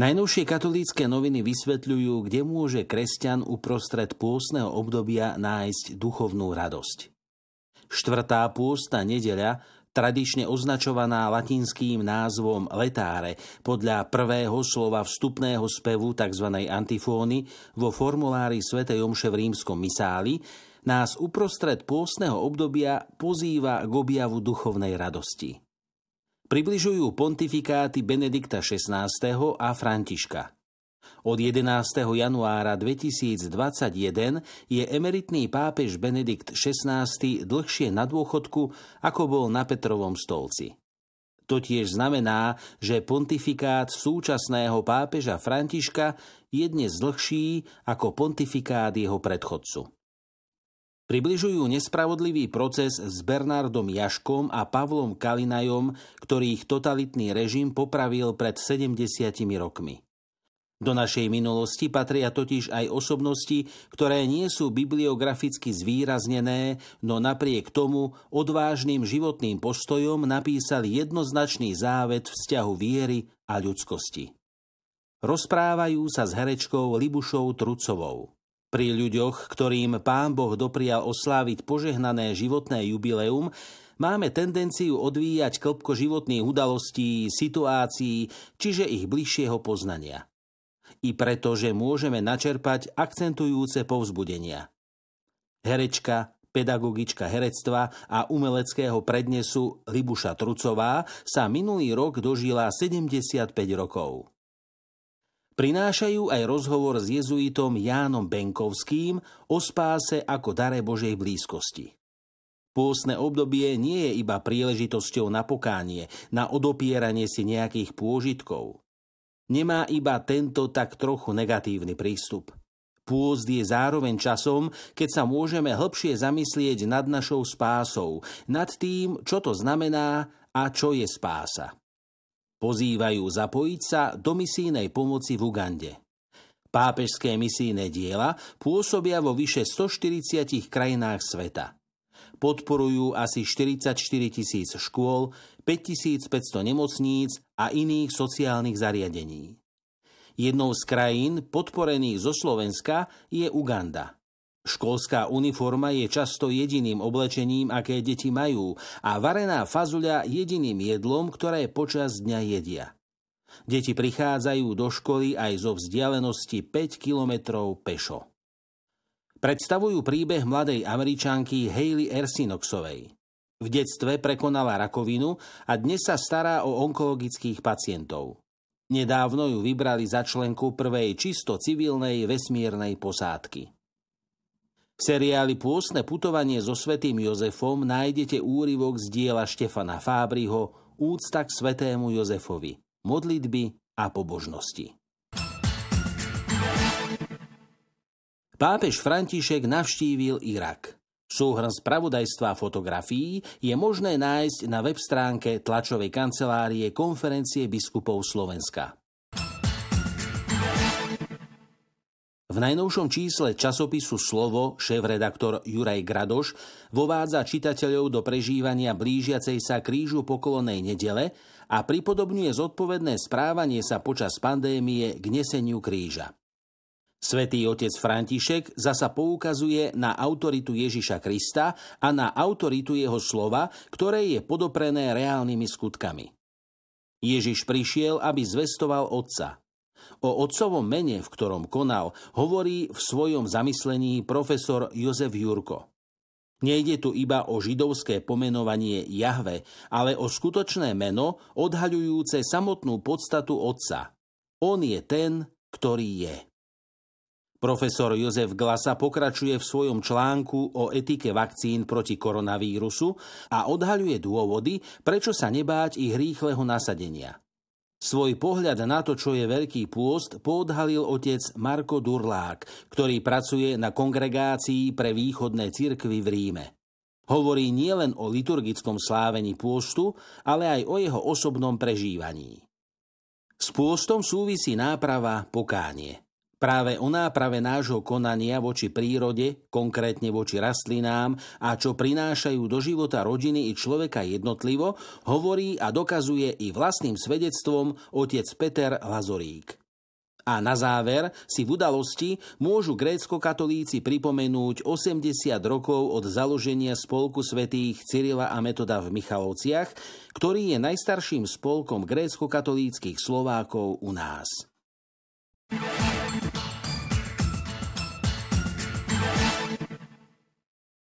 Najnovšie katolícke noviny vysvetľujú, kde môže kresťan uprostred pôstneho obdobia nájsť duchovnú radosť. Štvrtá pôstna nedeľa tradične označovaná latinským názvom letáre podľa prvého slova vstupného spevu tzv. antifóny vo formulári Sv. Omše v rímskom misáli, nás uprostred pôstneho obdobia pozýva k objavu duchovnej radosti. Približujú pontifikáty Benedikta XVI. a Františka. Od 11. januára 2021 je emeritný pápež Benedikt XVI dlhšie na dôchodku, ako bol na Petrovom stolci. To tiež znamená, že pontifikát súčasného pápeža Františka je dnes dlhší ako pontifikát jeho predchodcu. Približujú nespravodlivý proces s Bernardom Jaškom a Pavlom Kalinajom, ktorých totalitný režim popravil pred 70 rokmi. Do našej minulosti patria totiž aj osobnosti, ktoré nie sú bibliograficky zvýraznené, no napriek tomu odvážnym životným postojom napísali jednoznačný závet vzťahu viery a ľudskosti. Rozprávajú sa s herečkou Libušou Trucovou. Pri ľuďoch, ktorým pán Boh doprial osláviť požehnané životné jubileum, máme tendenciu odvíjať klbko životných udalostí, situácií, čiže ich bližšieho poznania i preto, že môžeme načerpať akcentujúce povzbudenia. Herečka, pedagogička herectva a umeleckého prednesu Libuša Trucová sa minulý rok dožila 75 rokov. Prinášajú aj rozhovor s jezuitom Jánom Benkovským o spáse ako dare Božej blízkosti. Pôsne obdobie nie je iba príležitosťou na pokánie, na odopieranie si nejakých pôžitkov nemá iba tento tak trochu negatívny prístup. Pôzd je zároveň časom, keď sa môžeme hlbšie zamyslieť nad našou spásou, nad tým, čo to znamená a čo je spása. Pozývajú zapojiť sa do misijnej pomoci v Ugande. Pápežské misijné diela pôsobia vo vyše 140 krajinách sveta. Podporujú asi 44 tisíc škôl, 5500 nemocníc a iných sociálnych zariadení. Jednou z krajín podporených zo Slovenska je Uganda. Školská uniforma je často jediným oblečením, aké deti majú a varená fazuľa jediným jedlom, ktoré počas dňa jedia. Deti prichádzajú do školy aj zo vzdialenosti 5 kilometrov pešo. Predstavujú príbeh mladej američanky Hailey Ersinoxovej. V detstve prekonala rakovinu a dnes sa stará o onkologických pacientov. Nedávno ju vybrali za členku prvej čisto civilnej vesmírnej posádky. V seriáli Pôstne putovanie so svetým Jozefom nájdete úryvok z diela Štefana Fábriho Úcta k svetému Jozefovi, modlitby a pobožnosti. Pápež František navštívil Irak – Súhrn spravodajstva a fotografií je možné nájsť na web stránke tlačovej kancelárie Konferencie biskupov Slovenska. V najnovšom čísle časopisu Slovo šéf-redaktor Juraj Gradoš vovádza čitateľov do prežívania blížiacej sa krížu pokolonej nedele a pripodobňuje zodpovedné správanie sa počas pandémie k neseniu kríža. Svetý otec František zasa poukazuje na autoritu Ježiša Krista a na autoritu jeho slova, ktoré je podoprené reálnymi skutkami. Ježiš prišiel, aby zvestoval Otca. O otcovom mene, v ktorom konal, hovorí v svojom zamyslení profesor Jozef Jurko. Nejde tu iba o židovské pomenovanie Jahve, ale o skutočné meno odhaľujúce samotnú podstatu Otca. On je ten, ktorý je. Profesor Jozef Glasa pokračuje v svojom článku o etike vakcín proti koronavírusu a odhaľuje dôvody, prečo sa nebáť ich rýchleho nasadenia. Svoj pohľad na to, čo je Veľký pôst, podhalil otec Marko Durlák, ktorý pracuje na kongregácii pre východné cirkvy v Ríme. Hovorí nielen o liturgickom slávení pôstu, ale aj o jeho osobnom prežívaní. S pôstom súvisí náprava pokánie. Práve o náprave nášho konania voči prírode, konkrétne voči rastlinám a čo prinášajú do života rodiny i človeka jednotlivo, hovorí a dokazuje i vlastným svedectvom otec Peter Lazorík. A na záver si v udalosti môžu grécko-katolíci pripomenúť 80 rokov od založenia spolku svätých Cyrila a Metoda v Michalovciach, ktorý je najstarším spolkom grécko-katolíckých Slovákov u nás.